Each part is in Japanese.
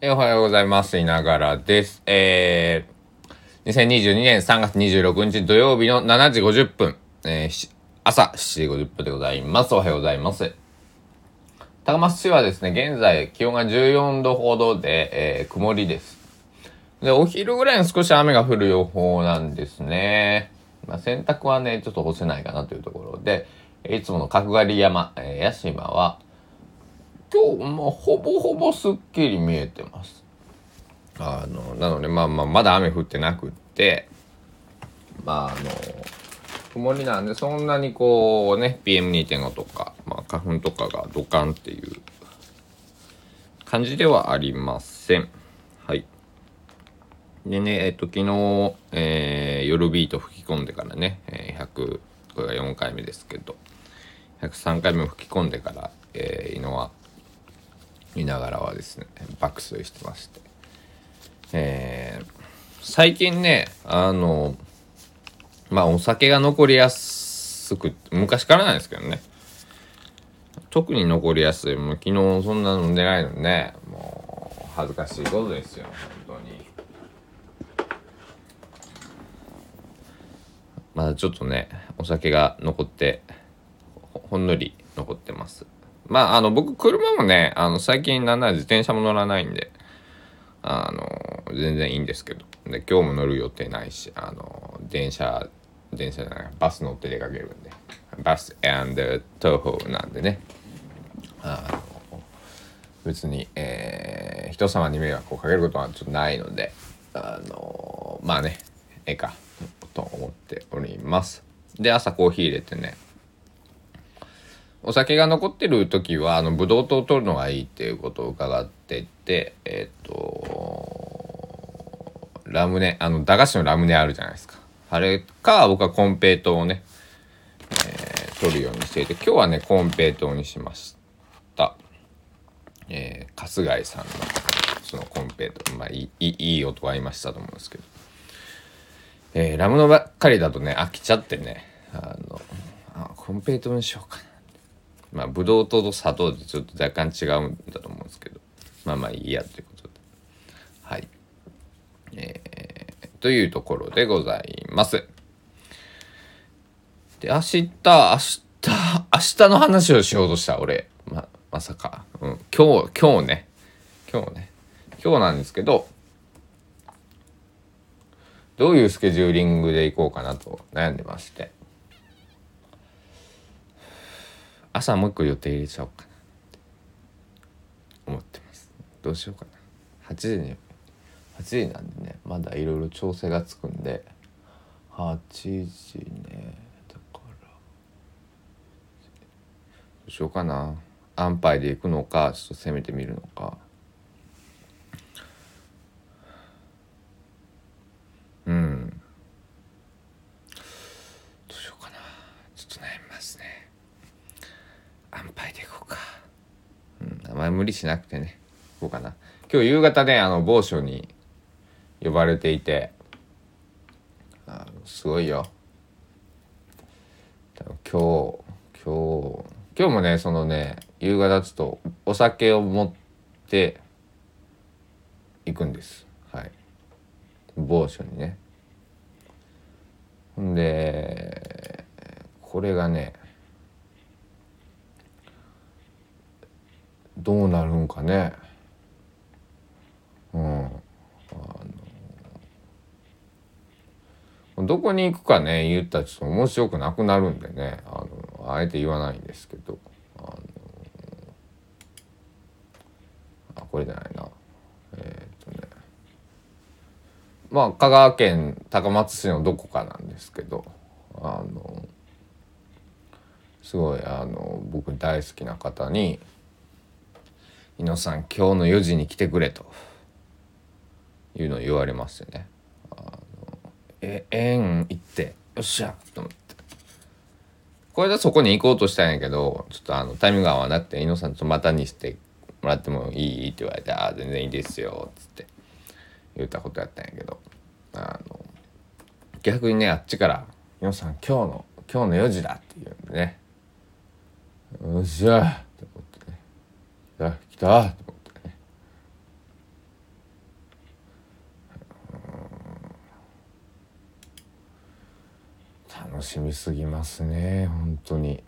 えおはようございます。いながらです。えー、2022年3月26日土曜日の7時50分、えー朝7時50分でございます。おはようございます。高松市はですね、現在気温が14度ほどで、えー曇りです。で、お昼ぐらいに少し雨が降る予報なんですね。まあ、洗濯はね、ちょっと干せないかなというところで、いつもの角刈り山、えー、屋島は、今日もほぼほぼすっきり見えてます。あの、なので、まあまあ、まだ雨降ってなくって、まあ、あの、曇りなんで、そんなにこうね、PM2.5 とか、まあ、花粉とかがドカンっていう感じではありません。はい。でね、えっと、昨日、えー夜ビート吹き込んでからね、えー100、これが4回目ですけど、103回目吹き込んでから、えー、井野は、見ながらはですね爆睡してまして。えー最近ねあのまあお酒が残りやすく昔からなんですけどね。特に残りやすいもう昨日そんな飲んでないのねもう恥ずかしいことですよ本当に。まだちょっとねお酒が残ってほんのり残ってます。まああの僕車もねあの最近なんなら自転車も乗らないんであの全然いいんですけど。で今日も乗る予定ないしあの電車電車じゃないバス乗って出かけるんで。バス東宝なんでね。あの別に、えー人様に迷惑をかけることはちょっとないのであのまあねええかと思っております。で朝コーヒー入れてねお酒が残ってる時はあのブドウ糖を取るのがいいっていうことを伺っててえっ、とラムネあの駄菓子のラムネあるじゃないですか。あれか僕はコンペイトーをね、えー取るようにしていて今日はねコンペイトーにしました。えー、春日井さんのそのコンペイトー。まあいいいい音は言いましたと思うんですけど。えーラムネばっかりだとね飽きちゃってねあのあコンペイトにしようかな。まあ、ブドウ糖と砂糖でちょっと若干違うんだと思うんですけど、まあまあいいやということで。はい。えー、というところでございます。で、明日、明日、明日の話をしようとした、俺。ま、まさか。うん。今日、今日ね。今日ね。今日なんですけど、どういうスケジューリングで行こうかなと悩んでまして。朝もう一個予定入れちゃおうかな。って思ってます。どうしようかな。8時に8時なんでねまだいろいろ調整がつくんで。8時ねだから。どうしようかな。安牌で行くのかちょっと攻めてみるのか。うん。どうしようかな。ちょっと悩みますね安牌でいこうかうんあ無理しなくてね。こうかな。今日夕方ねあの某所に呼ばれていて。あすごいよ。今日今日今日もねそのね夕方ちょっとお酒を持って行くんです。はい。某所にね。んでこれがねどうなるんかね。うん。あの。どこに行くかね言ったらちょっと面白くなくなるんでね。あのあえて言わないんですけど。あの。あこれじゃないな。えーっとね。まあ香川県高松市のどこかなんですけど。あの。すごいあの僕大好きな方に「井野さん今日の4時に来てくれ」と。いうのを言われましてね「ええん行ってよっしゃ」と思って。これでそこに行こうとしたんやけどちょっとあのタイミングが合わなくて「井野さんちょっとまたにしてもらってもいい?」って言われて「ああ全然いいですよ」っつって言ったことやったんやけど。あの逆にねあっちから「井野さん今日の今日の4時だ」って言うんでねよっしゃたと思ってね楽しみすぎますね本当に。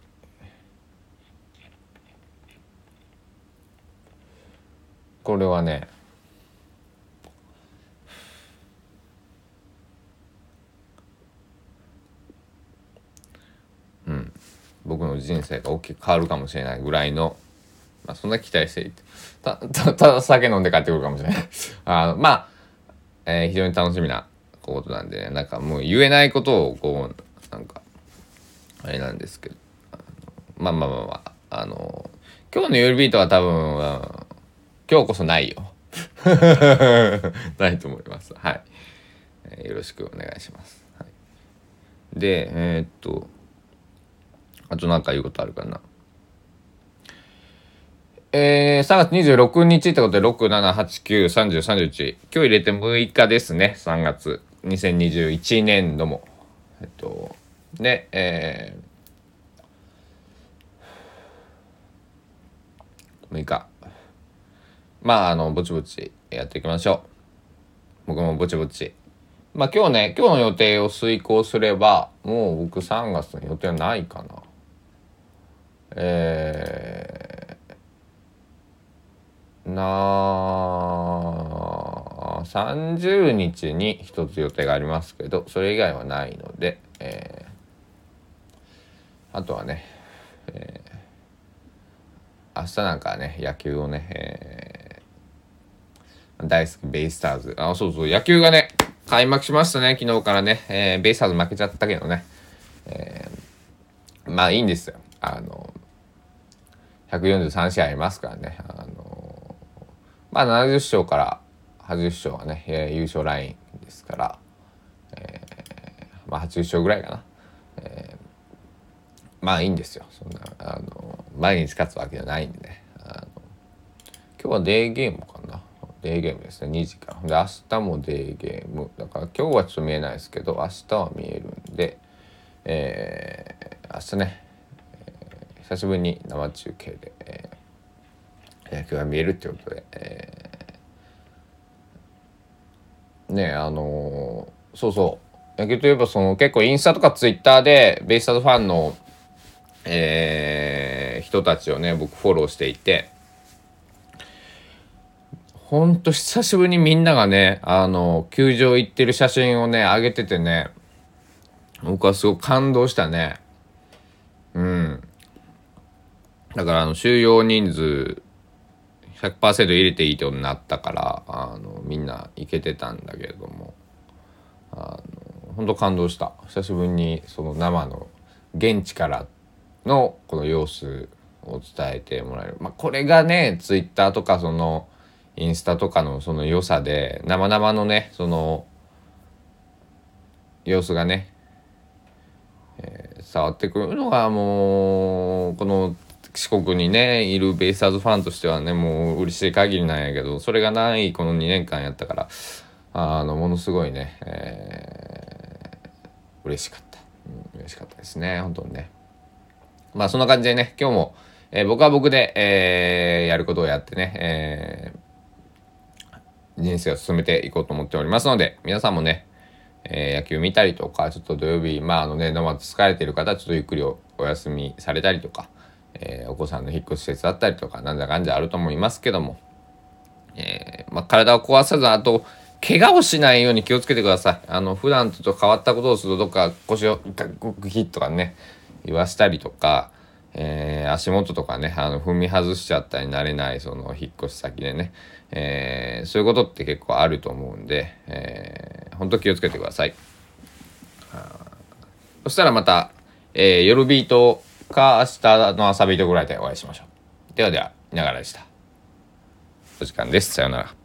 これはねうん僕の人生が大きく変わるかもしれないぐらいのまあ、そんな期待していて。た たただ酒飲んで帰ってくるかもしれない。あのまあ、えー、非常に楽しみなことなんで、ね、なんかもう言えないことをこうなんかあれなんですけど。まあまあまあまああの今日の夜ビートは多分今日こそないよ。ないと思います。はい、えー、よろしくお願いします、はい、でえー、っとあと何か言うことあるかな。えー、3月26日ってことで、6、7、8、9、30、31。今日入れて6日ですね、3月。2021年度も。えっと、で、えー、6日。まあ、あの、ぼちぼちやっていきましょう。僕もぼちぼち。まあ今日ね、今日の予定を遂行すれば、もう僕3月の予定はないかな。えー、な、30日に一つ予定がありますけど、それ以外はないので、えー、あとはね、えー、明日なんかね、野球をね、えー、大好きベイスターズ。あ、そうそう、野球がね、開幕しましたね、昨日からね。えー、ベイスターズ負けちゃったけどね。えー、まあいいんですよ。あの、143試合ありますからね。まあ70勝から80勝はね、えー、優勝ラインですから、えー、まあ80勝ぐらいかな。えー、まあいいんですよ。そんな、あの、毎日勝つわけじゃないんでね。あの今日はデーゲームかな。デーゲームですね、2時間。で、明日もデーゲーム。だから今日はちょっと見えないですけど、明日は見えるんで、えー、明日ね、久しぶりに生中継で、えー、野球が見えるっていうことで、えー、ねあのー、そうそう。野球といえばその結構インスタとかツイッターでベイスターズファンの、えー、人たちをね僕フォローしていて。ほんと久しぶりにみんながねあの球場行ってる写真をね上げててね僕はすごく感動したね。うん。だからあの収容人数100%入れていいとになったからあのみんな行けてたんだけれども。あの本当感動した。久しぶりにその生の現地からのこの様子を伝えてもらえる、まあ、これがねツイッターとかそのインスタとかのその良さで生々のねその様子がね、えー、伝わってくるのがもうこの四国にねいるベイスターズファンとしてはねもう嬉しい限りなんやけどそれがないこの2年間やったからあのものすごいね、えー、嬉しかった、うん、嬉しかったですね本当にね。まあそんな感じでね今日も、えー、僕は僕で、えー、やることをやってね、えー、人生を進めていこうと思っておりますので皆さんもねえー、野球見たりとか、ちょっと土曜日、まああのね、生疲れてる方ちょっとゆっくりお休みされたりとか、えー、お子さんの引っ越し施設だったりとか、なんだかんだあると思いますけども、えー、まあ、体を壊さず、あと、怪我をしないように気をつけてください。あの、普段と変わったことをすると、どっか腰をグヒッとかね、言わしたりとか、えー、足元とかね、あの、踏み外しちゃったり慣れない、その、引っ越し先でね、えー、そういうことって結構あると思うんで、えー、本当気をつけてください。そしたらまた、えー、夜ビートか明日の朝ビートぐらいでお会いしましょう。ではでは、いながらでした。お時間です。さようなら。